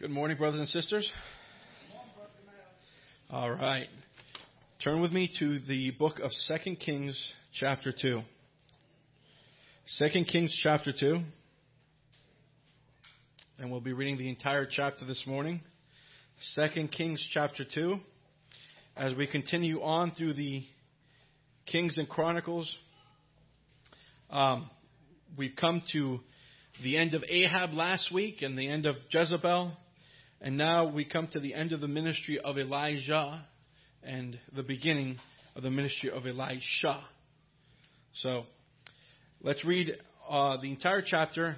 Good morning, brothers and sisters. All right. Turn with me to the book of 2 Kings, chapter 2. 2 Kings, chapter 2. And we'll be reading the entire chapter this morning. 2 Kings, chapter 2. As we continue on through the Kings and Chronicles, um, we've come to the end of Ahab last week and the end of Jezebel. And now we come to the end of the ministry of Elijah and the beginning of the ministry of Elisha. So let's read uh, the entire chapter,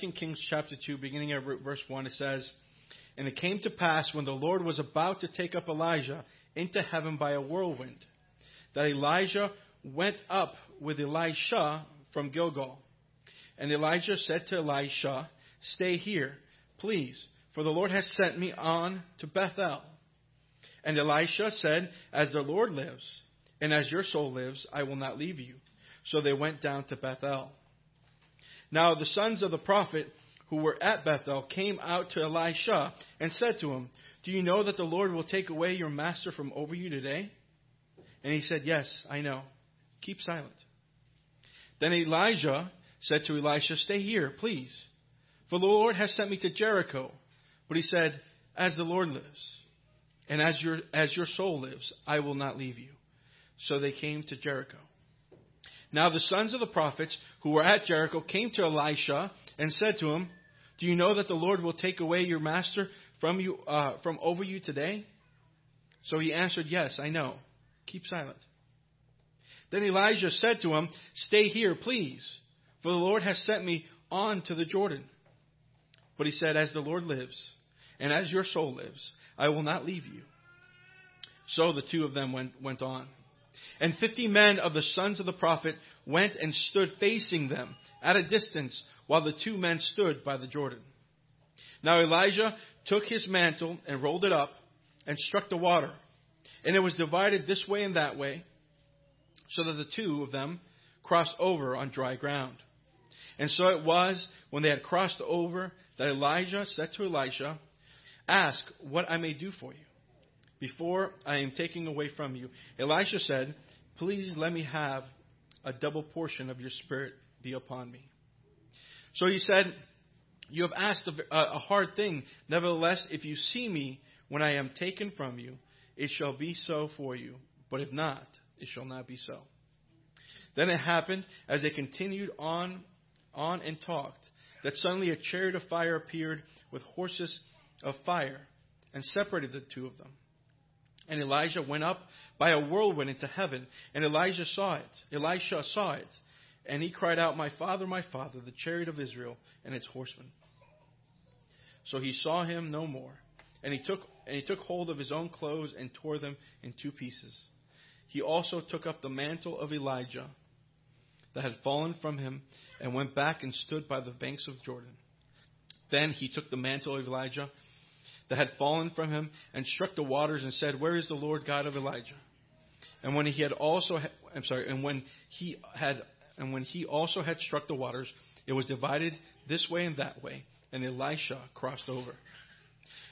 2 Kings chapter 2, beginning at verse 1. It says, And it came to pass when the Lord was about to take up Elijah into heaven by a whirlwind, that Elijah went up with Elisha from Gilgal. And Elijah said to Elisha, Stay here, please for the Lord has sent me on to Bethel. And Elisha said, As the Lord lives, and as your soul lives, I will not leave you. So they went down to Bethel. Now the sons of the prophet who were at Bethel came out to Elisha and said to him, Do you know that the Lord will take away your master from over you today? And he said, Yes, I know. Keep silent. Then Elijah said to Elisha, Stay here, please, for the Lord has sent me to Jericho. But he said, As the Lord lives, and as your, as your soul lives, I will not leave you. So they came to Jericho. Now the sons of the prophets who were at Jericho came to Elisha and said to him, Do you know that the Lord will take away your master from you uh, from over you today? So he answered, Yes, I know. Keep silent. Then Elijah said to him, Stay here, please, for the Lord has sent me on to the Jordan. But he said, As the Lord lives, and as your soul lives, I will not leave you. So the two of them went, went on. And fifty men of the sons of the prophet went and stood facing them at a distance while the two men stood by the Jordan. Now Elijah took his mantle and rolled it up and struck the water. And it was divided this way and that way, so that the two of them crossed over on dry ground. And so it was when they had crossed over that Elijah said to Elisha, Ask what I may do for you before I am taking away from you. Elisha said, Please let me have a double portion of your spirit be upon me. So he said, You have asked a hard thing. Nevertheless, if you see me when I am taken from you, it shall be so for you. But if not, it shall not be so. Then it happened as they continued on, on and talked, that suddenly a chariot of fire appeared with horses of fire and separated the two of them. And Elijah went up by a whirlwind into heaven, and Elijah saw it. Elisha saw it, and he cried out, My father, my father, the chariot of Israel and its horsemen. So he saw him no more, and he took and he took hold of his own clothes and tore them in two pieces. He also took up the mantle of Elijah that had fallen from him and went back and stood by the banks of Jordan. Then he took the mantle of Elijah that had fallen from him and struck the waters and said, Where is the Lord God of Elijah? And when he had also, I'm sorry, and when he had, and when he also had struck the waters, it was divided this way and that way, and Elisha crossed over.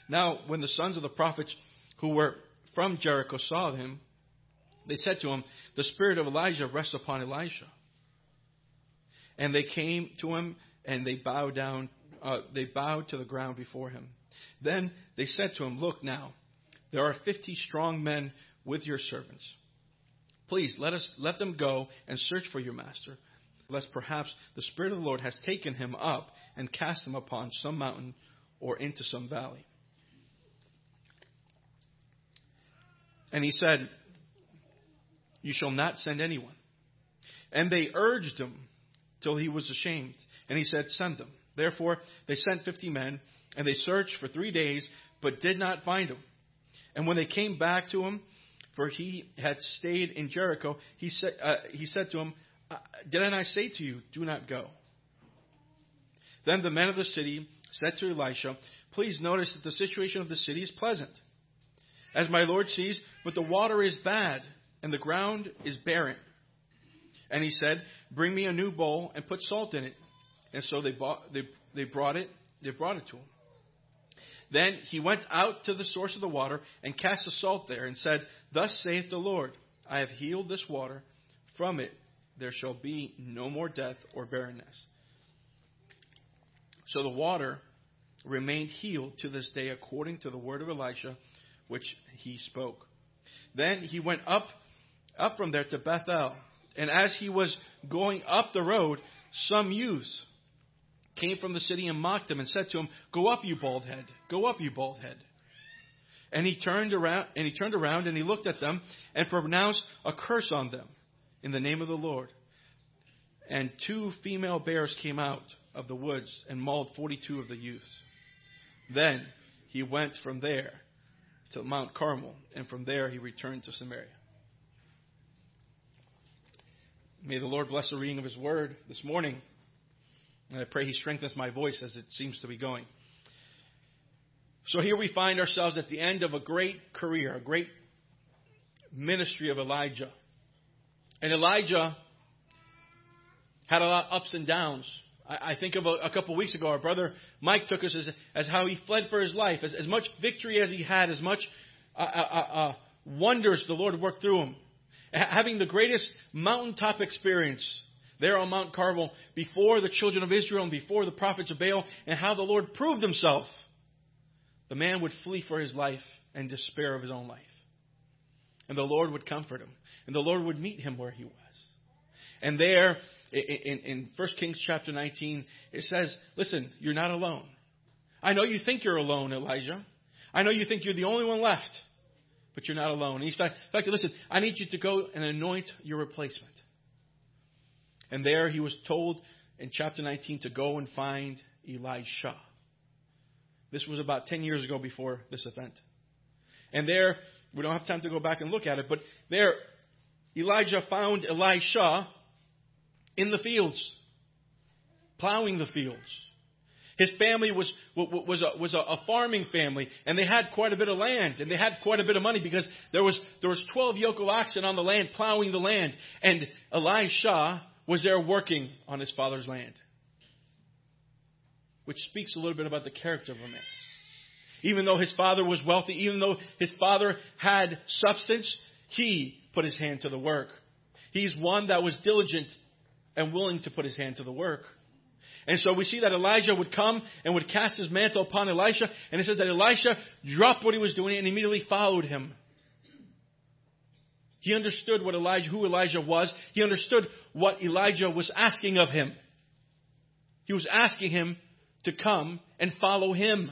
Now, when the sons of the prophets who were from Jericho saw him, they said to him, The spirit of Elijah rests upon Elisha. And they came to him and they bowed down, uh, they bowed to the ground before him. Then they said to him, Look now, there are fifty strong men with your servants. Please let us let them go and search for your master, lest perhaps the Spirit of the Lord has taken him up and cast him upon some mountain or into some valley. And he said, You shall not send anyone. And they urged him till he was ashamed. And he said, Send them. Therefore, they sent fifty men, and they searched for three days, but did not find him. And when they came back to him, for he had stayed in Jericho, he said, uh, he said to him, uh, Didn't I say to you, do not go? Then the men of the city said to Elisha, Please notice that the situation of the city is pleasant. As my Lord sees, but the water is bad, and the ground is barren. And he said, Bring me a new bowl and put salt in it. And so they, bought, they, they brought it. They brought it to him. Then he went out to the source of the water and cast the salt there and said, Thus saith the Lord, I have healed this water. From it there shall be no more death or barrenness. So the water remained healed to this day according to the word of Elisha, which he spoke. Then he went up, up from there to Bethel. And as he was going up the road, some youths came from the city and mocked him and said to him, Go up, you bald head. Go up, you bald head. And he turned around and he turned around and he looked at them and pronounced a curse on them in the name of the Lord. And two female bears came out of the woods and mauled forty two of the youths. Then he went from there to Mount Carmel, and from there he returned to Samaria. May the Lord bless the reading of his word this morning. And I pray he strengthens my voice as it seems to be going. So here we find ourselves at the end of a great career, a great ministry of Elijah. And Elijah had a lot of ups and downs. I, think of a, a couple of weeks ago, our brother Mike took us as, as how he fled for his life. As, as much victory as he had, as much uh, uh, uh, uh wonders the Lord worked through him. Having the greatest mountaintop experience there on Mount Carmel before the children of Israel and before the prophets of Baal, and how the Lord proved himself. The man would flee for his life and despair of his own life. And the Lord would comfort him. And the Lord would meet him where he was. And there, in, in 1 Kings chapter 19, it says, Listen, you're not alone. I know you think you're alone, Elijah. I know you think you're the only one left, but you're not alone. In fact, listen, I need you to go and anoint your replacement. And there he was told in chapter 19 to go and find Elisha. This was about 10 years ago before this event. And there, we don't have time to go back and look at it, but there, Elijah found Elisha in the fields, plowing the fields. His family was, was, a, was a farming family, and they had quite a bit of land, and they had quite a bit of money because there was, there was 12 yoke of oxen on the land plowing the land. And Elisha was there working on his father's land. Which speaks a little bit about the character of a man. Even though his father was wealthy, even though his father had substance, he put his hand to the work. He's one that was diligent and willing to put his hand to the work. And so we see that Elijah would come and would cast his mantle upon Elisha, and it says that Elisha dropped what he was doing and immediately followed him. He understood what Elijah, who Elijah was. He understood what Elijah was asking of him. He was asking him to come and follow him.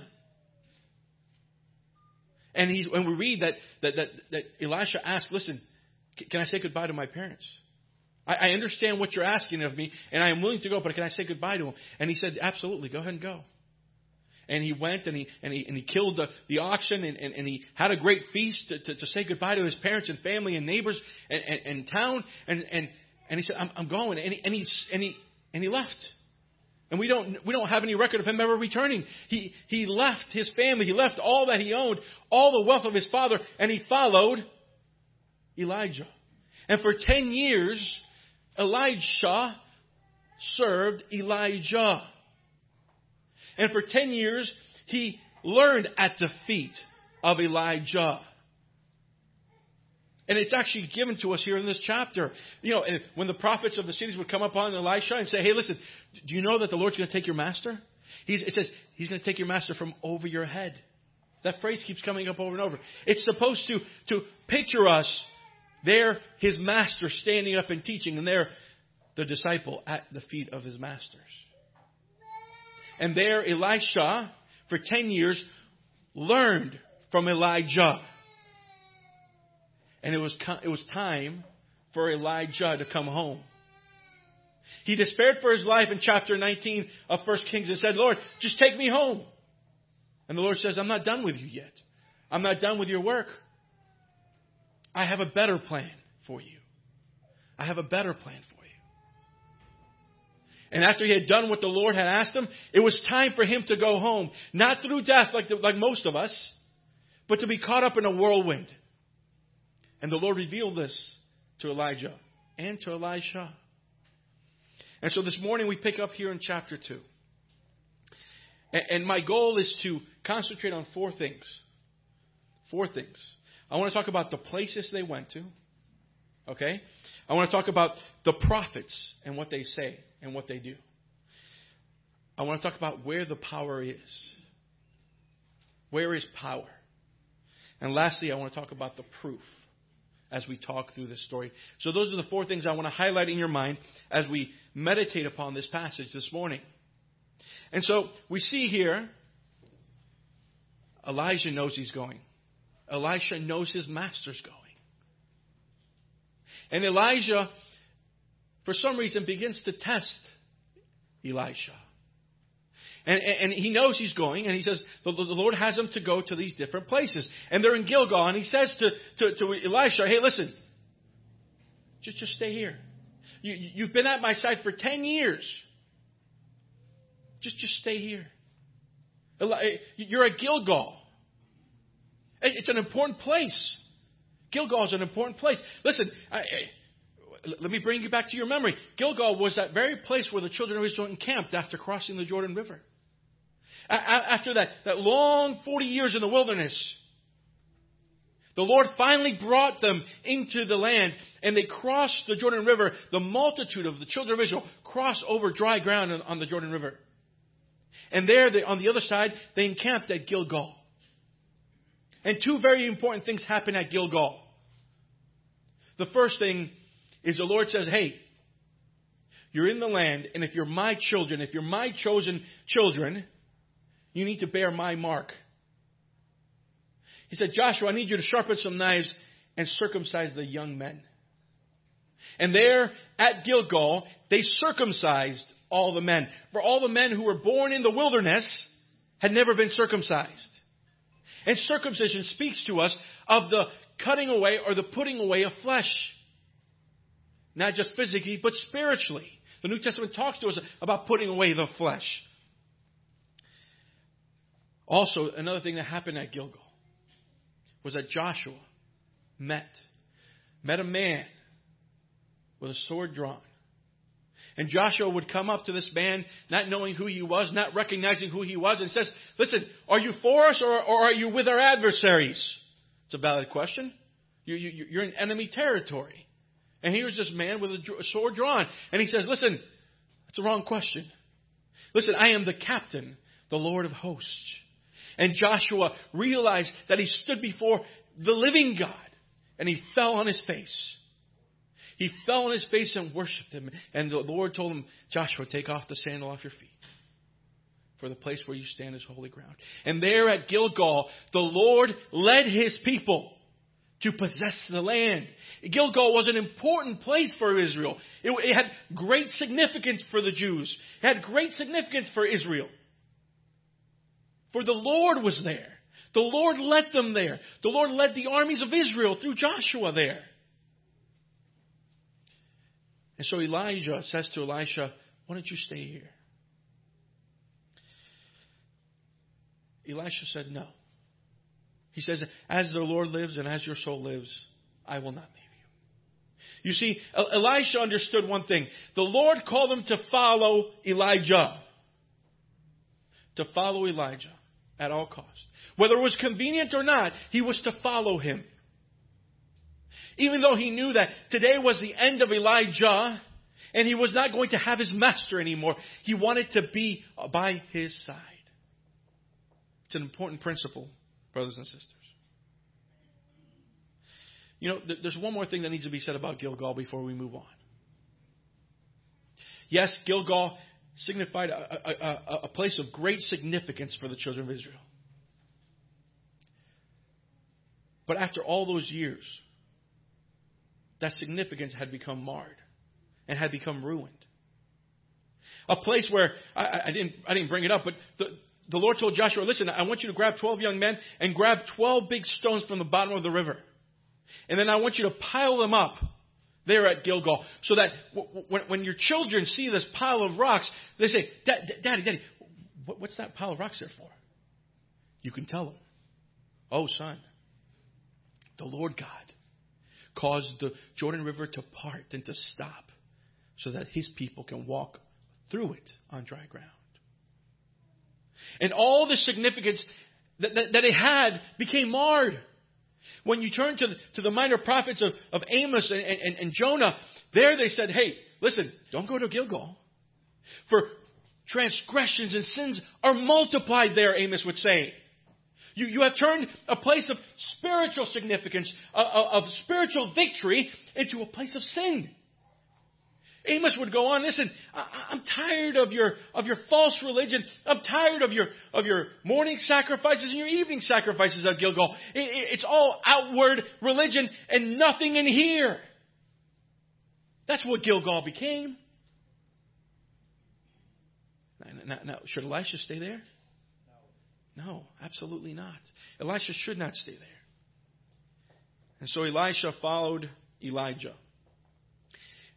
And he's, when we read that, that, that, that Elisha asked, listen, can I say goodbye to my parents? I, I understand what you're asking of me, and I am willing to go, but can I say goodbye to him? And he said, absolutely, go ahead and go. And he went and he, and he, and he killed the, the oxen and, and, and he had a great feast to, to, to say goodbye to his parents and family and neighbors and, and, and town. And, and, and he said, I'm, I'm going. And he, and, he, and, he, and he left. And we don't, we don't have any record of him ever returning. He, he left his family. He left all that he owned, all the wealth of his father, and he followed Elijah. And for 10 years, Elisha served Elijah. And for 10 years, he learned at the feet of Elijah. And it's actually given to us here in this chapter. You know, when the prophets of the cities would come upon Elisha and say, hey, listen, do you know that the Lord's going to take your master? He's, it says, he's going to take your master from over your head. That phrase keeps coming up over and over. It's supposed to, to picture us there, his master standing up and teaching, and there, the disciple at the feet of his masters. And there, Elisha, for 10 years, learned from Elijah. And it was, it was time for Elijah to come home. He despaired for his life in chapter 19 of 1 Kings and said, Lord, just take me home. And the Lord says, I'm not done with you yet. I'm not done with your work. I have a better plan for you. I have a better plan for you. And after he had done what the Lord had asked him, it was time for him to go home. Not through death like, the, like most of us, but to be caught up in a whirlwind. And the Lord revealed this to Elijah and to Elisha. And so this morning we pick up here in chapter 2. And my goal is to concentrate on four things. Four things. I want to talk about the places they went to. Okay? I want to talk about the prophets and what they say and what they do. I want to talk about where the power is. Where is power? And lastly, I want to talk about the proof as we talk through this story. So, those are the four things I want to highlight in your mind as we meditate upon this passage this morning. And so, we see here Elijah knows he's going, Elisha knows his master's going. And Elijah, for some reason, begins to test Elisha. And, and, he knows he's going, and he says, the, the, Lord has him to go to these different places. And they're in Gilgal, and he says to, to, to Elisha, hey, listen, just, just stay here. You, you've been at my side for 10 years. Just, just stay here. You're at Gilgal. It's an important place. Gilgal is an important place. Listen, I, I, let me bring you back to your memory. Gilgal was that very place where the children of Israel encamped after crossing the Jordan River. After that, that long 40 years in the wilderness, the Lord finally brought them into the land and they crossed the Jordan River. The multitude of the children of Israel crossed over dry ground on the Jordan River. And there, they, on the other side, they encamped at Gilgal. And two very important things happen at Gilgal. The first thing is the Lord says, Hey, you're in the land, and if you're my children, if you're my chosen children, you need to bear my mark. He said, Joshua, I need you to sharpen some knives and circumcise the young men. And there at Gilgal, they circumcised all the men. For all the men who were born in the wilderness had never been circumcised. And circumcision speaks to us of the cutting away or the putting away of flesh. Not just physically, but spiritually. The New Testament talks to us about putting away the flesh. Also, another thing that happened at Gilgal was that Joshua met, met a man with a sword drawn. And Joshua would come up to this man, not knowing who he was, not recognizing who he was, and says, Listen, are you for us or, or are you with our adversaries? It's a valid question. You, you, you're in enemy territory. And here's this man with a sword drawn. And he says, Listen, that's a wrong question. Listen, I am the captain, the Lord of hosts. And Joshua realized that he stood before the living God. And he fell on his face. He fell on his face and worshiped him. And the Lord told him, Joshua, take off the sandal off your feet. For the place where you stand is holy ground. And there at Gilgal, the Lord led his people to possess the land. Gilgal was an important place for Israel. It, it, had great significance for the Jews. It had great significance for Israel. For the Lord was there. The Lord led them there. The Lord led the armies of Israel through Joshua there. And so Elijah says to Elisha, Why don't you stay here? Elisha said, No. He says, As the Lord lives and as your soul lives, I will not leave you. You see, Elisha understood one thing. The Lord called him to follow Elijah. To follow Elijah at all costs. Whether it was convenient or not, he was to follow him. Even though he knew that today was the end of Elijah and he was not going to have his master anymore, he wanted to be by his side. It's an important principle, brothers and sisters. You know, there's one more thing that needs to be said about Gilgal before we move on. Yes, Gilgal signified a, a, a, place of great significance for the children of Israel. But after all those years, that significance had become marred and had become ruined. A place where I, I, didn't I didn't bring it up, but the, the Lord told Joshua, "Listen, I want you to grab twelve young men and grab twelve big stones from the bottom of the river, and then I want you to pile them up there at Gilgal, so that when, your children see this pile of rocks, they say, "Daddy, Daddy, what's that pile of rocks there for?" You can tell them, "Oh, son, the Lord God caused the Jordan River to part and to stop so that his people can walk through it on dry ground. And all the significance that, that, that they had became marred. When you turn to the, to the minor prophets of, of Amos and, and, and Jonah, there they said, hey, listen, don't go to Gilgal. For transgressions and sins are multiplied there, Amos would say. You, you have turned a place of spiritual significance, of, of spiritual victory, into a place of sin. Amos would go on, listen, I, am tired of your, of your false religion. I'm tired of your, of your morning sacrifices and your evening sacrifices at Gilgal. It, it, it's all outward religion and nothing in here. That's what Gilgal became. Now, now, should Elisha stay there? No, absolutely not. Elisha should not stay there. And so Elisha followed Elijah.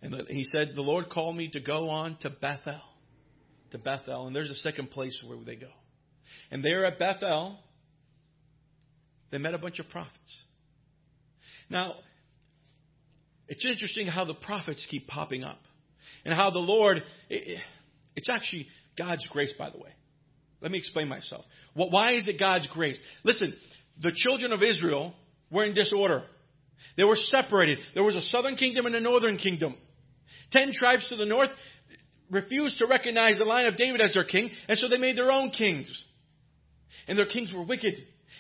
And he said, The Lord called me to go on to Bethel. To Bethel. And there's a second place where they go. And there at Bethel, they met a bunch of prophets. Now, it's interesting how the prophets keep popping up. And how the Lord, it's actually God's grace, by the way. Let me explain myself. Why is it God's grace? Listen, the children of Israel were in disorder. They were separated. There was a southern kingdom and a northern kingdom. Ten tribes to the north refused to recognize the line of David as their king, and so they made their own kings. And their kings were wicked.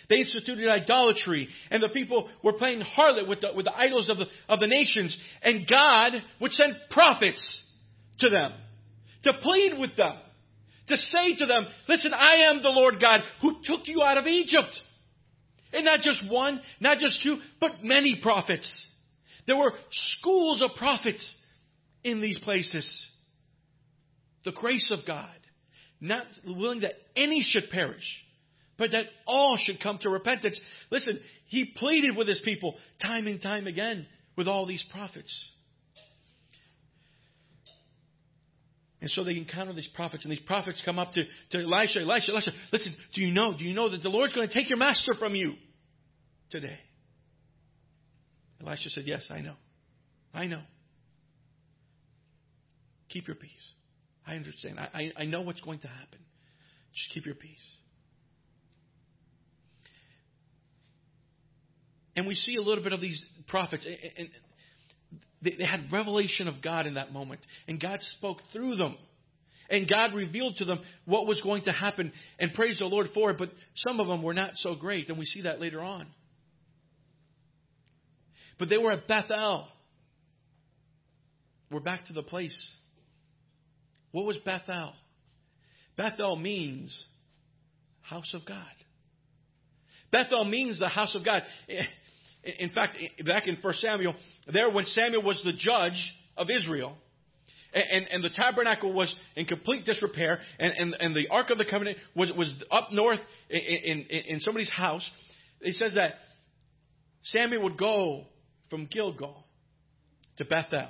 They instituted idolatry, and the people were playing harlot with the, with the idols of the, of the nations. And God would send prophets to them to plead with them, to say to them, Listen, I am the Lord God who took you out of Egypt. And not just one, not just two, but many prophets. There were schools of prophets in these places. The grace of God, not willing that any should perish, but that all should come to repentance. Listen, he pleaded with his people time and time again with all these prophets. And so they encounter these prophets, and these prophets come up to, to Elisha, Elisha, Elisha, listen, do you know, do you know that the Lord's going to take your master from you today? Elisha said, Yes, I know. I know. Keep your peace. I understand. I, I, I know what's going to happen. Just keep your peace. And we see a little bit of these prophets. And they had revelation of God in that moment. And God spoke through them. And God revealed to them what was going to happen. And praise the Lord for it. But some of them were not so great. And we see that later on. But they were at Bethel. We're back to the place what was Bethel? Bethel means house of God. Bethel means the house of God. In fact, back in 1 Samuel, there when Samuel was the judge of Israel, and, and the tabernacle was in complete disrepair, and, and, and the Ark of the Covenant was, was up north in, in, in somebody's house, it says that Samuel would go from Gilgal to Bethel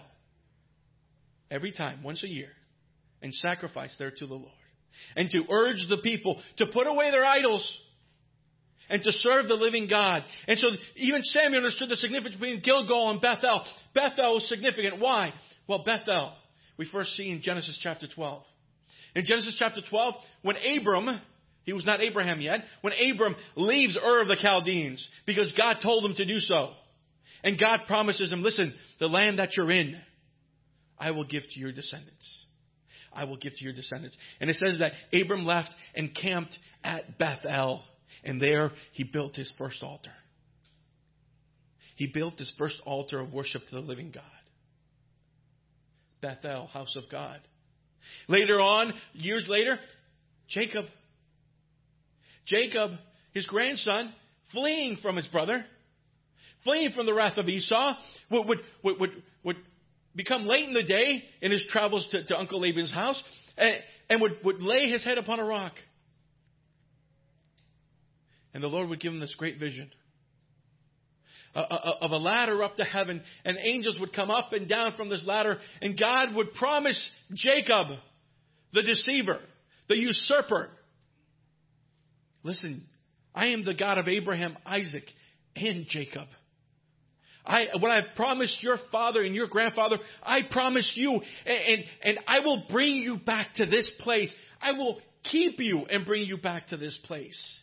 every time, once a year and sacrifice there to the Lord. And to urge the people to put away their idols and to serve the living God. And so even Samuel understood the significance between Gilgal and Bethel. Bethel was significant. Why? Well, Bethel, we first see in Genesis chapter 12. In Genesis chapter 12, when Abram, he was not Abraham yet, when Abram leaves Ur of the Chaldeans, because God told him to do so. And God promises him, listen, the land that you're in, I will give to your descendants. I will give to your descendants. And it says that Abram left and camped at Bethel, and there he built his first altar. He built his first altar of worship to the living God. Bethel, house of God. Later on, years later, Jacob. Jacob, his grandson, fleeing from his brother, fleeing from the wrath of Esau, would, would, would, become late in the day in his travels to, to Uncle Laban's house and, and would, would lay his head upon a rock. And the Lord would give him this great vision of a ladder up to heaven, and angels would come up and down from this ladder, and God would promise Jacob, the deceiver, the usurper, listen, I am the God of Abraham, Isaac, and Jacob. I, what I've promised your father and your grandfather, I promise you, and, and, I will bring you back to this place. I will keep you and bring you back to this place.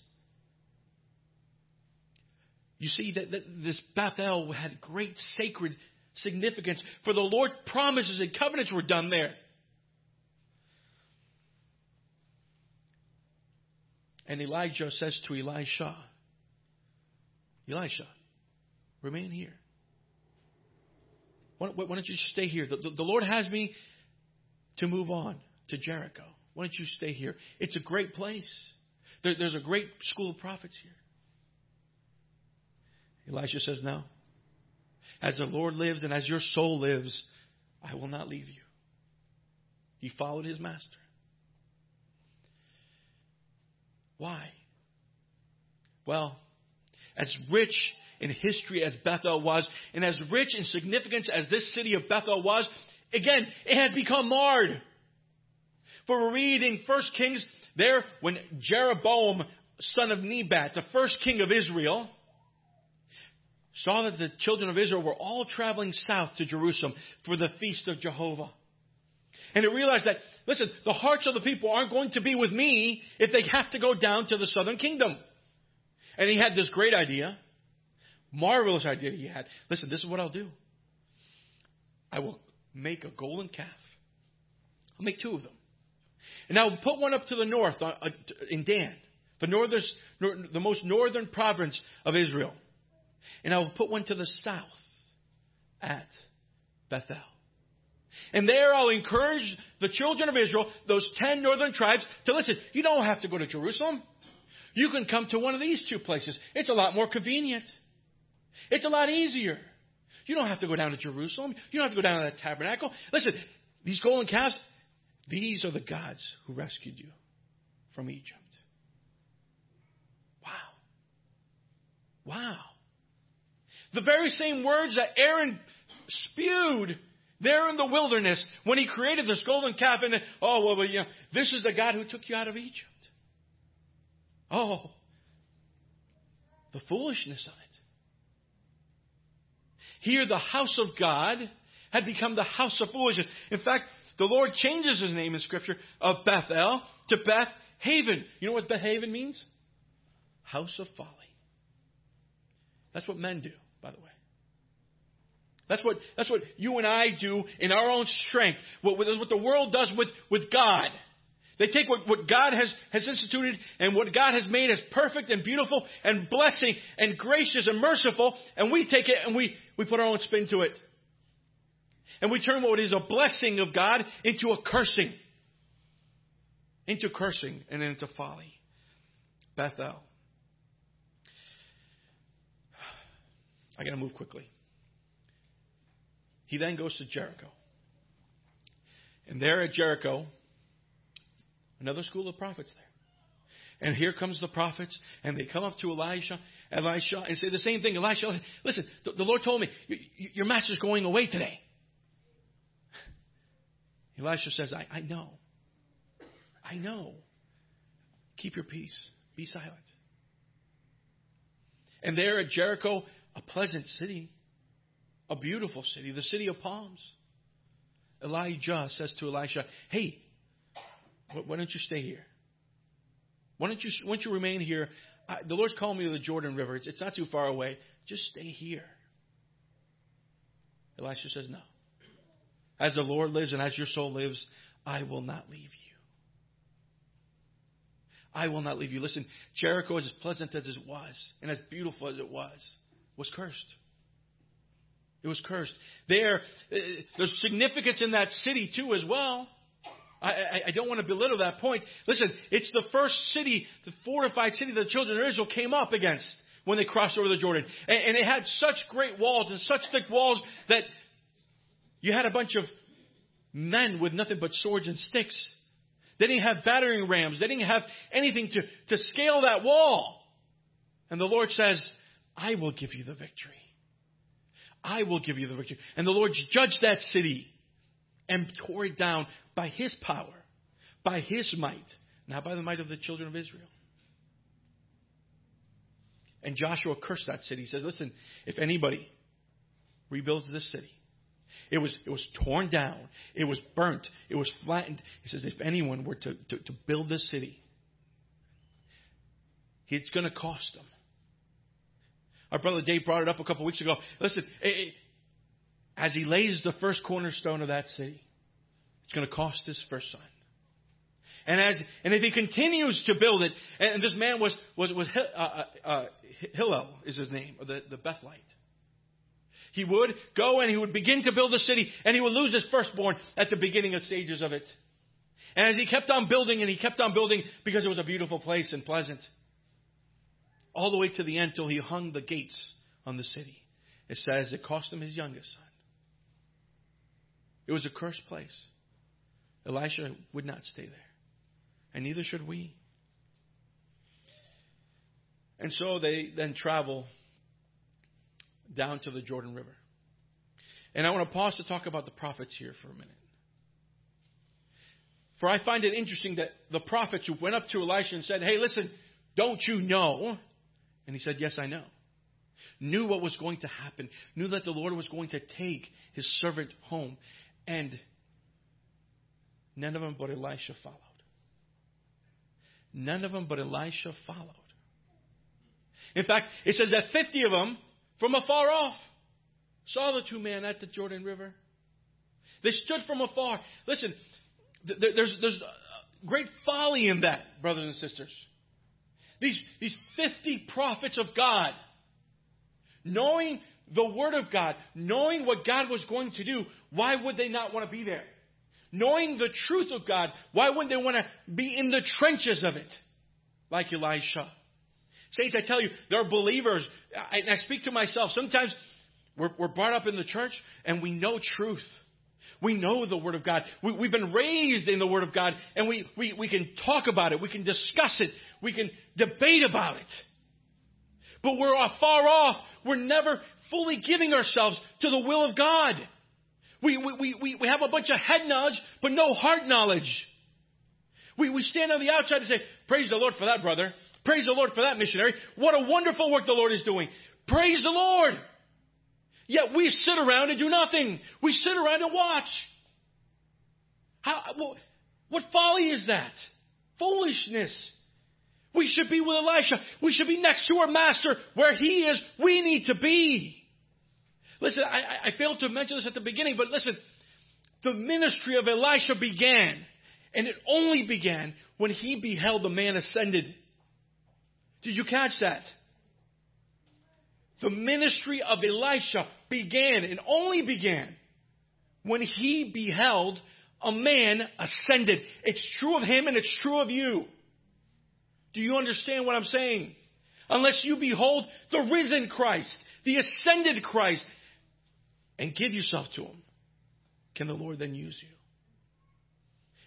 You see that, that this Bethel had great sacred significance, for the Lord's promises and covenants were done there. And Elijah says to Elisha, Elisha, remain here. Why, why don't you stay here? The, the, the Lord has me to move on to Jericho. Why don't you stay here? It's a great place. There, there's a great school of prophets here. Elisha says, No. As the Lord lives and as your soul lives, I will not leave you. He followed his master. Why? Well, as rich in history as Bethel was, and as rich in significance as this city of Bethel was, again, it had become marred. For we read in 1 Kings, there, when Jeroboam, son of Nebat, the first king of Israel, saw that the children of Israel were all traveling south to Jerusalem for the feast of Jehovah. And he realized that, listen, the hearts of the people aren't going to be with me if they have to go down to the southern kingdom. And he had this great idea, marvelous idea he had. Listen, this is what I'll do. I will make a golden calf. I'll make two of them. And I'll put one up to the north uh, uh, in Dan, the, northern, the most northern province of Israel. And I will put one to the south at Bethel. And there I'll encourage the children of Israel, those ten northern tribes, to listen. You don't have to go to Jerusalem. You can come to one of these two places. It's a lot more convenient. It's a lot easier. You don't have to go down to Jerusalem. You don't have to go down to that tabernacle. Listen, these golden calves, these are the gods who rescued you from Egypt. Wow. Wow. The very same words that Aaron spewed there in the wilderness when he created this golden calf and oh well, well you know this is the God who took you out of Egypt. Oh, the foolishness of it. Here, the house of God had become the house of foolishness. In fact, the Lord changes his name in Scripture of Bethel to Beth Aven. You know what Beth Aven means? House of folly. That's what men do, by the way. That's what, that's what you and I do in our own strength. What, what the world does with, with God. They take what, what God has, has instituted and what God has made as perfect and beautiful and blessing and gracious and merciful, and we take it and we, we put our own spin to it. And we turn what is a blessing of God into a cursing. Into cursing and into folly. Bethel. I got to move quickly. He then goes to Jericho. And there at Jericho, another school of prophets there. And here comes the prophets, and they come up to Elisha, Elisha, and say the same thing. Elisha, listen, the, the Lord told me, your master's going away today. Elisha says, I, I know. I know. Keep your peace. Be silent. And there at Jericho, a pleasant city, a beautiful city, the city of palms. Elijah says to Elisha, Hey, why don't you stay here? Why don't you, why don't you remain here? I, the Lord's calling me to the Jordan River. It's, it's not too far away. Just stay here. Elisha says, No. As the Lord lives and as your soul lives, I will not leave you. I will not leave you. Listen, Jericho, as pleasant as it was, and as beautiful as it was, was cursed. It was cursed. There, uh, there's significance in that city too, as well. I, I, don't want to belittle that point. Listen, it's the first city, the fortified city that the children of Israel came up against when they crossed over the Jordan. And, and it had such great walls and such thick walls that you had a bunch of men with nothing but swords and sticks. They didn't have battering rams. They didn't have anything to, to scale that wall. And the Lord says, I will give you the victory. I will give you the victory. And the Lord judged that city and tore it down by his power, by his might, not by the might of the children of Israel. And Joshua cursed that city. He says, Listen, if anybody rebuilds this city, it was, it was torn down. It was burnt. It was flattened. He says, if anyone were to, to, to build this city, it's going to cost them Our brother Dave brought it up a couple weeks ago. Listen, it, it, as he lays the first cornerstone of that city, it's going to cost his first son. And as and if he continues to build it, and this man was was was uh, uh, uh, Hillel is his name, the the Bethelite. He would go and he would begin to build the city, and he would lose his firstborn at the beginning of stages of it. And as he kept on building and he kept on building because it was a beautiful place and pleasant, all the way to the end till he hung the gates on the city. It says it cost him his youngest son. It was a cursed place. Elisha would not stay there. And neither should we. And so they then travel down to the Jordan River. And I want to pause to talk about the prophets here for a minute. For I find it interesting that the prophets who went up to Elisha and said, Hey, listen, don't you know? And he said, Yes, I know. Knew what was going to happen, knew that the Lord was going to take his servant home. And none of them but Elisha followed. None of them but Elisha followed. In fact, it says that 50 of them from afar off saw the two men at the Jordan River. They stood from afar. Listen, there's, there's great folly in that, brothers and sisters. These, these 50 prophets of God, knowing the Word of God, knowing what God was going to do, why would they not want to be there? Knowing the truth of God, why wouldn't they want to be in the trenches of it? Like Elisha. Saints, I tell you, there are believers, I, I speak to myself, sometimes we're, we're brought up in the church and we know truth. We know the Word of God. We, have been raised in the Word of God, and we, we, we can talk about it. We can discuss it. We can debate about it. But we're far off. We're never fully giving ourselves to the will of God. We, we, we, we have a bunch of head knowledge, but no heart knowledge. We, we stand on the outside and say, Praise the Lord for that, brother. Praise the Lord for that missionary. What a wonderful work the Lord is doing. Praise the Lord. Yet we sit around and do nothing. We sit around and watch. How, what folly is that? Foolishness. We should be with Elisha. We should be next to our master. Where he is, we need to be. Listen, I, I failed to mention this at the beginning, but listen, the ministry of Elisha began, and it only began when he beheld the man ascended. Did you catch that? The ministry of Elisha began and only began when he beheld a man ascended. It's true of him and it's true of you. Do you understand what I'm saying? Unless you behold the risen Christ, the ascended Christ, and give yourself to him, can the Lord then use you?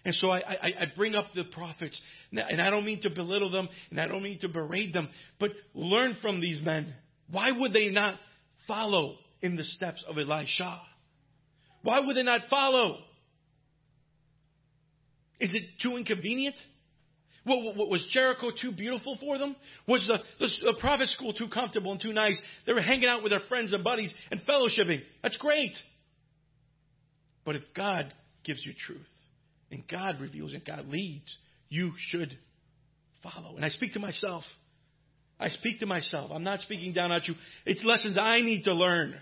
And so I, I, I, bring up the prophets, and I don't mean to belittle them, and I don't mean to berate them, but learn from these men. Why would they not follow in the steps of Elisha? Why would they not follow? Is it too inconvenient? What, was Jericho too beautiful for them? Was the, the, the prophet school too comfortable and too nice? They were hanging out with their friends and buddies and fellowshipping. That's great. But if God gives you truth and God reveals and God leads, you should follow. And I speak to myself. I speak to myself. I'm not speaking down at you. It's lessons I need to learn.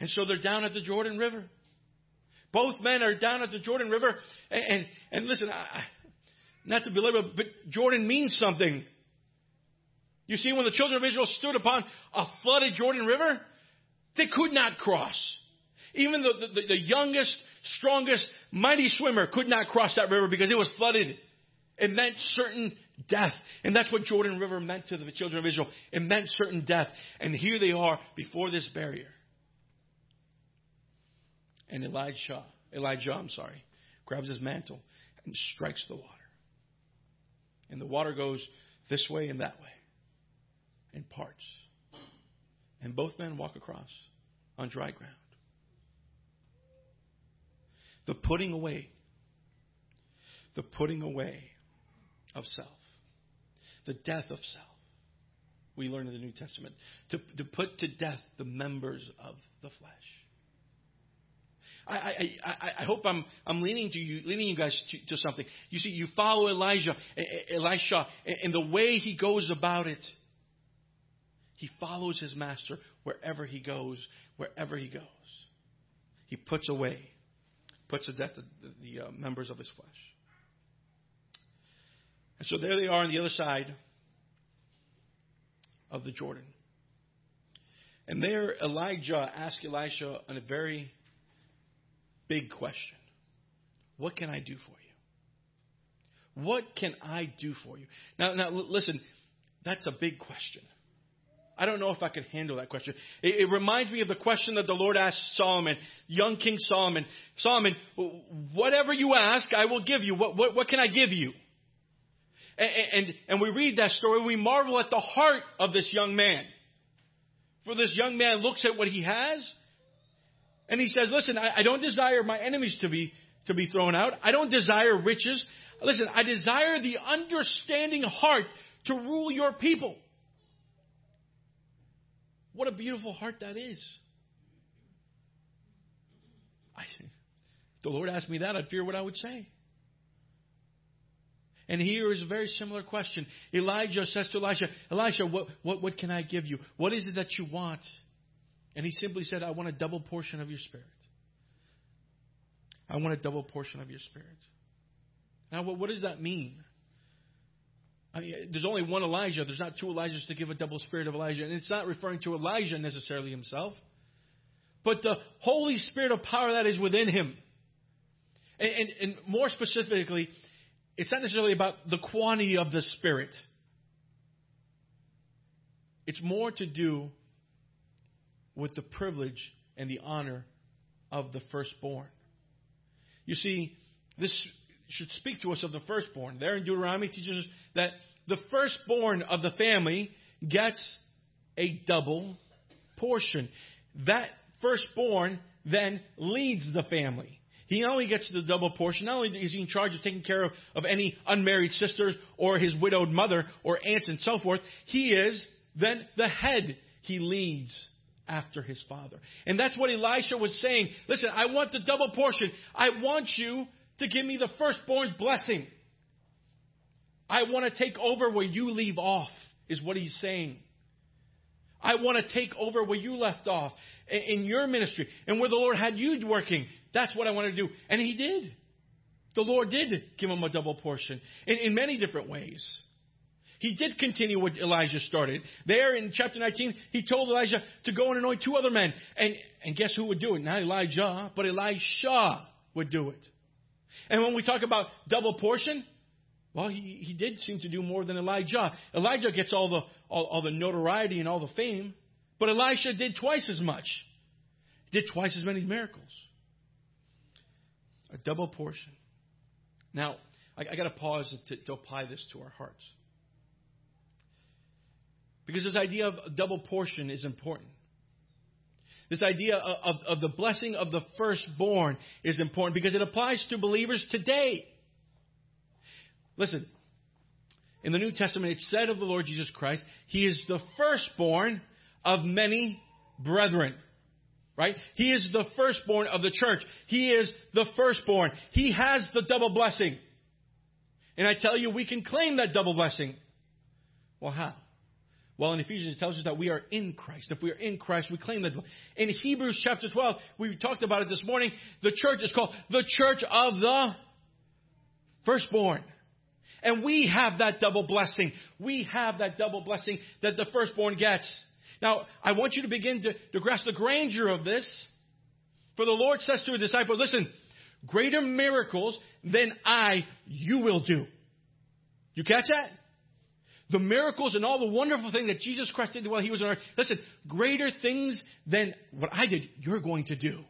And so they're down at the Jordan River. Both men are down at the Jordan River. And, and, and listen, I, not to belabor, but Jordan means something. You see, when the children of Israel stood upon a flooded Jordan River, they could not cross. Even the, the, the youngest, strongest, mighty swimmer could not cross that river because it was flooded. It meant certain death. And that's what Jordan River meant to the children of Israel. It meant certain death. And here they are before this barrier. And Elijah, Elijah, I'm sorry, grabs his mantle and strikes the water. And the water goes this way and that way and parts. And both men walk across on dry ground. The putting away, the putting away of self, the death of self. We learn in the New Testament to, to put to death the members of the flesh. I, I, I, I hope I'm, I'm leaning to you, leading you guys to, to something. You see, you follow Elijah, Elisha, and the way he goes about it. He follows his master wherever he goes, wherever he goes. He puts away, puts to death the, the, uh, members of his flesh. And so there they are on the other side of the Jordan. And there Elijah asked Elisha on a very big question What can I do for you? What can I do for you? Now, now listen, that's a big question. I don't know if I can handle that question. It, it, reminds me of the question that the Lord asked Solomon, young King Solomon. Solomon, whatever you ask, I will give you. What, what, what can I give you? And, and, and we read that story, we marvel at the heart of this young man. For this young man looks at what he has, and he says, Listen, I, I don't desire my enemies to be, to be thrown out. I don't desire riches. Listen, I desire the understanding heart to rule your people. What a beautiful heart that is. I, the Lord asked me that, I'd fear what I would say. And here is a very similar question. Elijah says to Elisha, Elisha, what, what, what can I give you? What is it that you want? And he simply said, I want a double portion of your spirit. I want a double portion of your spirit. Now, what, what does that mean? I mean, there's only one Elijah. There's not two Elijahs to give a double spirit of Elijah. And it's not referring to Elijah necessarily himself, but the Holy Spirit of power that is within him. And, and, and more specifically, it's not necessarily about the quantity of the Spirit. It's more to do with the privilege and the honor of the firstborn. You see, this should speak to us of the firstborn. There in Deuteronomy teaches us that the firstborn of the family gets a double portion. That firstborn then leads the family. He only gets the double portion, not only is he in charge of taking care of, of any unmarried sisters or his widowed mother or aunts and so forth, he is then the head. He leads after his father. And that's what Elisha was saying. Listen, I want the double portion. I want you to give me the firstborn's blessing. I want to take over where you leave off, is what he's saying. I want to take over where you left off in your ministry and where the Lord had you working. That's what I want to do. And He did. The Lord did give him a double portion in, in many different ways. He did continue what Elijah started. There in chapter 19, he told Elijah to go and anoint two other men. And, and guess who would do it? Not Elijah, but Elisha would do it. And when we talk about double portion, well, he, he did seem to do more than Elijah. Elijah gets all the, all, all the notoriety and all the fame, but Elisha did twice as much. Did twice as many miracles. A double portion. Now, I, I got to pause to, to apply this to our hearts. Because this idea of double portion is important. This idea of, of, of, the blessing of the firstborn is important because it applies to believers today. Listen, in the New Testament, it said of the Lord Jesus Christ, He is the firstborn of many brethren. Right? He is the firstborn of the church. He is the firstborn. He has the double blessing. And I tell you, we can claim that double blessing. Well, how? Well, in Ephesians, it tells us that we are in Christ. If we are in Christ, we claim that. In Hebrews chapter 12, we talked about it this morning. The church is called the church of the firstborn. And we have that double blessing. We have that double blessing that the firstborn gets. Now, I want you to begin to, to grasp the grandeur of this. For the Lord says to a disciple, listen, greater miracles than I you will do. You catch that? The miracles and all the wonderful things that Jesus Christ did while he was on earth. Listen, greater things than what I did, you're going to do.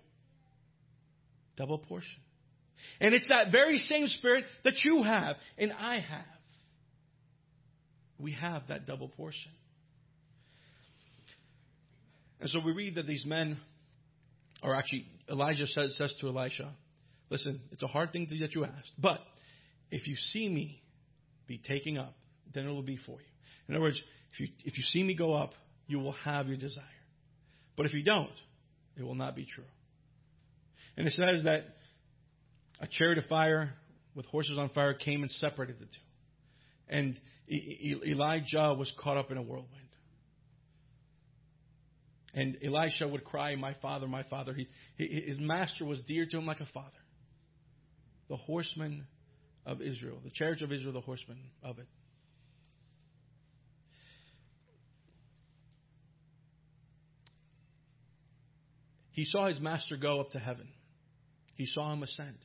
Double portion. And it's that very same spirit that you have and I have. We have that double portion. And so we read that these men, or actually, Elijah says, says to Elisha, Listen, it's a hard thing to, that you asked, but if you see me be taking up, then it will be for you. In other words, if you, if you see me go up, you will have your desire. But if you don't, it will not be true. And it says that a chariot of fire with horses on fire came and separated the two. And Elijah was caught up in a whirlwind. And Elisha would cry, My father, my father. He, his master was dear to him like a father. The horsemen of Israel, the chariots of Israel, the horsemen of it. He saw his master go up to heaven. He saw him ascend.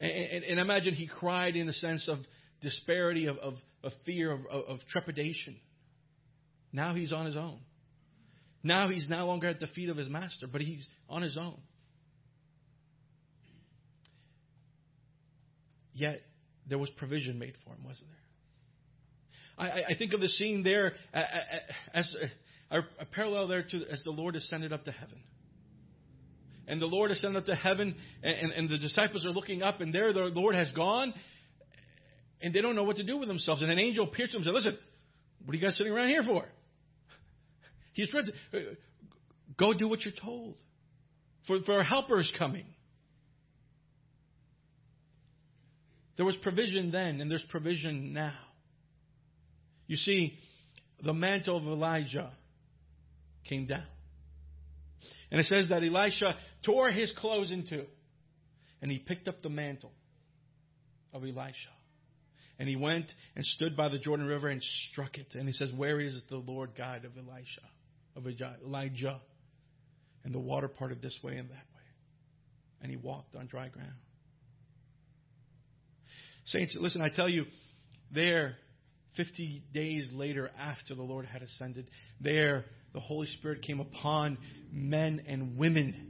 And, and, and imagine he cried in a sense of disparity, of, of, of fear, of, of, trepidation. Now he's on his own. Now he's no longer at the feet of his master, but he's on his own. Yet there was provision made for him, wasn't there? I, I think of the scene there as a, parallel there to as the Lord ascended up to heaven. And the Lord ascended up to heaven, and, and the disciples are looking up, and there the Lord has gone, and they don't know what to do with themselves. And an angel appears to them and says, Listen, what are you guys sitting around here for? He's ready go do what you're told. For, for a helper is coming. There was provision then, and there's provision now. You see, the mantle of Elijah came down. And it says that Elisha tore his clothes in two, and he picked up the mantle of Elisha. And he went and stood by the Jordan River and struck it. And he says, Where is the Lord God of Elisha? of Elijah. And the water parted this way and that way. And he walked on dry ground. Saints, listen, I tell you, there, 50 days later after the Lord had ascended, there the Holy Spirit came upon men and women.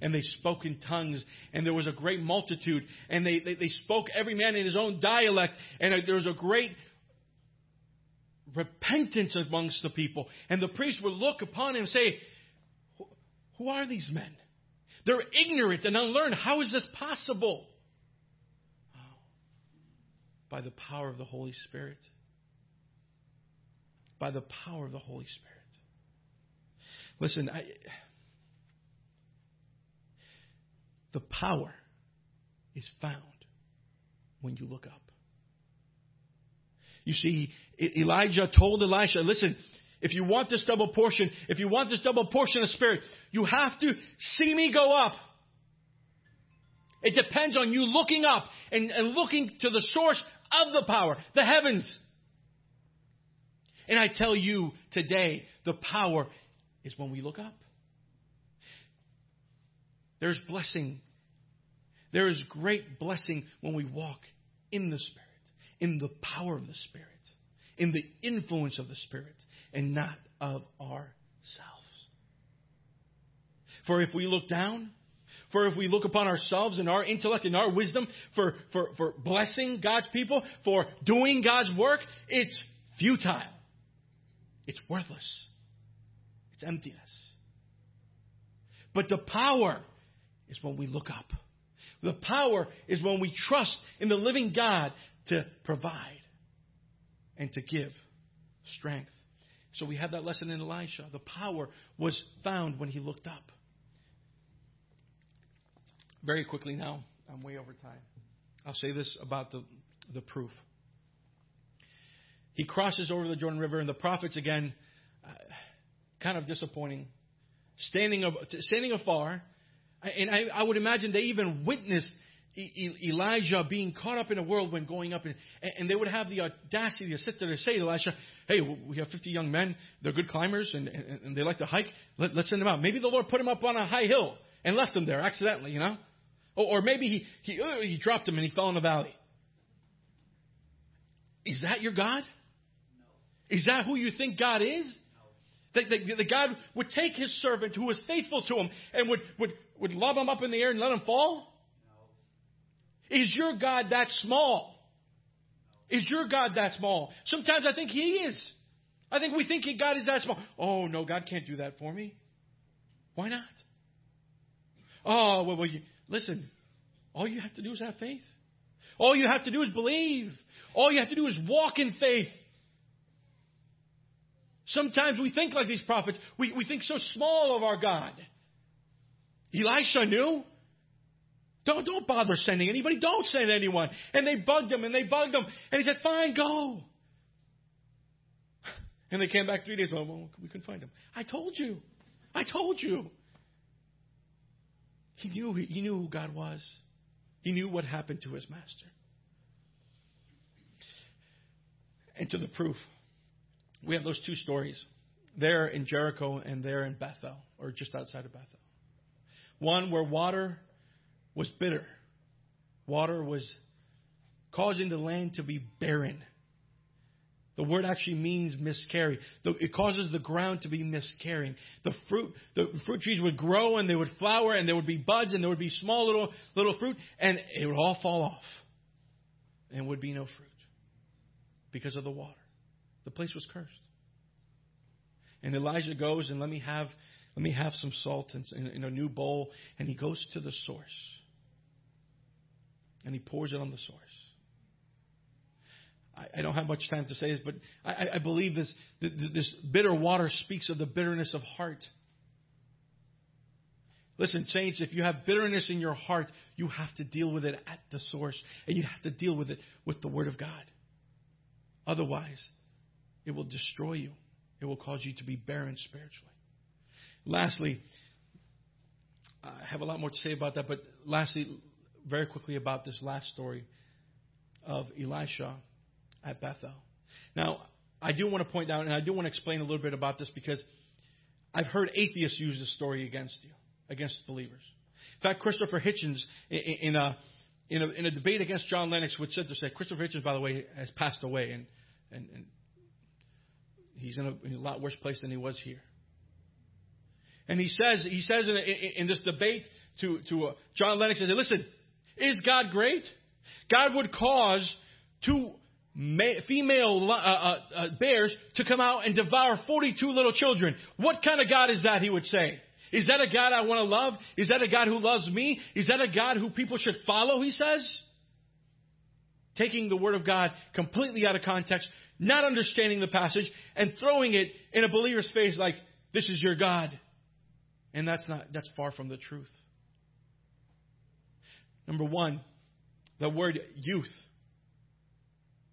And they spoke in tongues, and there was a great multitude, and they, they, they spoke every man in his own dialect, and there was a great repentance amongst the people. And the priest would look upon him and say, Who are these men? They're ignorant and unlearned. How is this possible? Oh, by the power of the Holy Spirit. By the power of the Holy Spirit. Listen, I, the power is found when you look up. You see, Elijah told Elisha, listen, if you want this double portion, if you want this double portion of spirit, you have to see me go up. It depends on you looking up and, and looking to the source of the power, the heavens. And I tell you today, the power is when we look up. There's blessing. There is great blessing when we walk in the Spirit in the power of the Spirit, in the influence of the Spirit, and not of ourselves. For if we look down, for if we look upon ourselves and our intellect and our wisdom for, for, for blessing God's people, for doing God's work, it's futile. It's worthless. It's emptiness. But the power is when we look up. The power is when we trust in the living God to provide and to give strength. So we had that lesson in Elisha. The power was found when he looked up. Very quickly now, I'm way over time. I'll say this about the, the proof. He crosses over the Jordan River, and the prophets, again, uh, kind of disappointing, standing, standing afar. And I, I would imagine they even witnessed Elijah being caught up in a whirlwind going up, and, and they would have the audacity to sit there and say to Elisha, Hey, we have 50 young men. They're good climbers and, and, and they like to hike. Let, us send them out. Maybe the Lord put them up on a high hill and left them there accidentally, you know? Or, or maybe he, he, uh, he dropped them and he fell in the valley. Is that your God? Is that who you think God is? No. That, that, that God would take his servant who was faithful to him and would, would, would lob him up in the air and let him fall? Is your God that small? Is your God that small? Sometimes I think He is. I think we think God is that small. Oh, no, God can't do that for me. Why not? Oh, well, well you, listen, all you have to do is have faith. All you have to do is believe. All you have to do is walk in faith. Sometimes we think like these prophets. We, we think so small of our God. Elisha knew. Don't, don't bother sending anybody. Don't send anyone. And they bugged him and they bugged him. And he said, Fine, go. And they came back three days. Well, well, we couldn't find him. I told you. I told you. He knew, he knew who God was. He knew what happened to his master. And to the proof, we have those two stories there in Jericho and there in Bethel, or just outside of Bethel. One where water was bitter, water was causing the land to be barren. The word actually means miscarry. It causes the ground to be miscarrying. The fruit, the fruit trees would grow and they would flower and there would be buds and there would be small little little fruit and it would all fall off. And would be no fruit because of the water. The place was cursed. And Elijah goes and let me have let me have some salt in, in a new bowl and he goes to the source. And he pours it on the source. I, don't have much time to say this, but I, I believe this, this bitter water speaks of the bitterness of heart. Listen, saints, if you have bitterness in your heart, you have to deal with it at the source, and you have to deal with it with the Word of God. Otherwise, it will destroy you. It will cause you to be barren spiritually. Lastly, I have a lot more to say about that, but lastly, very quickly about this last story of Elisha at Bethel. Now, I do want to point out, and I do want to explain a little bit about this because I've heard atheists use this story against you, against believers. In fact, Christopher Hitchens, in a, in a, in a debate against John Lennox, would said to say, Christopher Hitchens, by the way, has passed away, and, and, and he's in a, in a, lot worse place than he was here. And he says, he says in, in this debate to, to uh, John Lennox, he says, listen, is God great? God would cause two female uh, uh, uh, bears to come out and devour 42 little children. What kind of God is that, he would say? Is that a God I want to love? Is that a God who loves me? Is that a God who people should follow, he says? Taking the Word of God completely out of context, not understanding the passage, and throwing it in a believer's face like, this is your God. And that's not, that's far from the truth. Number one, the word youth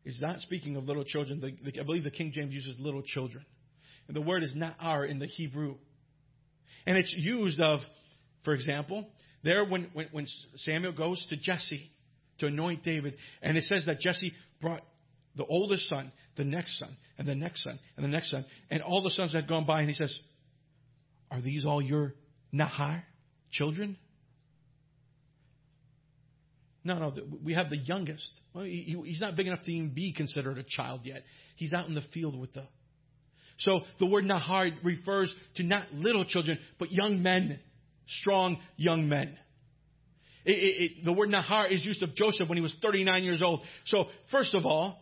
is not speaking of little children. The, the, I believe the King James uses little children. And the word is Nahar in the Hebrew. And it's used of, for example, there when, when, when Samuel goes to Jesse to anoint David, and it says that Jesse brought the oldest son, the next son, and the next son, and the next son, and all the sons had gone by, and he says, Are these all your Nahar children? No, no, we have the youngest. Well, he, he's not big enough to even be considered a child yet. He's out in the field with the. So the word Nahar refers to not little children, but young men, strong young men. It, it, it, the word Nahar is used of Joseph when he was 39 years old. So, first of all,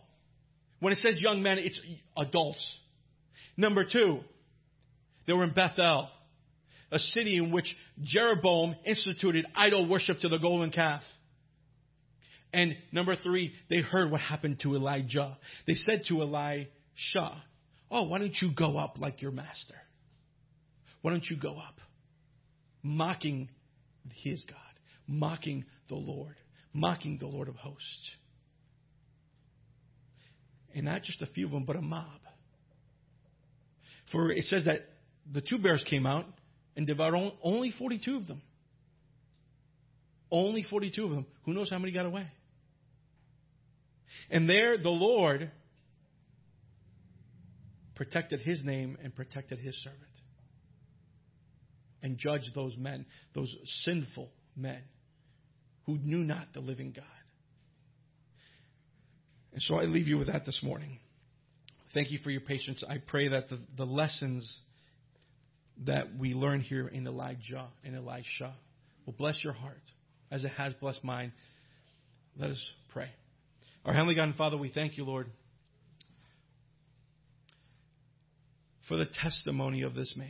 when it says young men, it's adults. Number two, they were in Bethel, a city in which Jeroboam instituted idol worship to the golden calf. And number three, they heard what happened to Elijah. They said to Elisha, Oh, why don't you go up like your master? Why don't you go up? Mocking his God, mocking the Lord, mocking the Lord of hosts. And not just a few of them, but a mob. For it says that the two bears came out and devoured only 42 of them. Only 42 of them. Who knows how many got away? And there the Lord protected his name and protected his servant. And judged those men, those sinful men who knew not the living God. And so I leave you with that this morning. Thank you for your patience. I pray that the, the lessons that we learn here in Elijah and Elisha will bless your heart as it has blessed mine. Let us pray. Our Heavenly God and Father, we thank you, Lord, for the testimony of this man,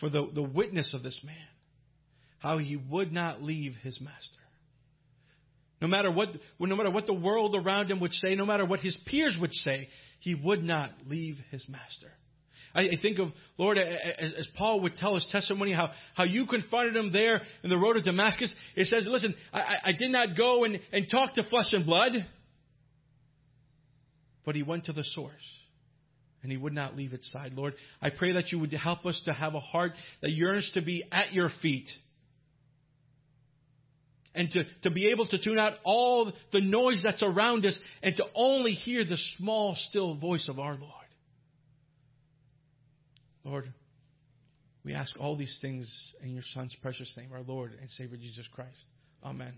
for the, the witness of this man, how he would not leave his master. No matter what, no matter what the world around him would say, no matter what his peers would say, he would not leave his master. I, I think of, Lord, as Paul would tell his testimony, how, how you confronted him there in the road of Damascus. It says, listen, I, I did not go and, and talk to flesh and blood, but he went to the source. and he would not leave its side. Lord, I pray that you would help us to have a heart that yearns to be at your feet. And to, to be able to tune out all the noise that's around us and to only hear the small, still voice of our Lord. Lord, we ask all these things in your Son's precious name, our Lord and Savior Jesus Christ. Amen.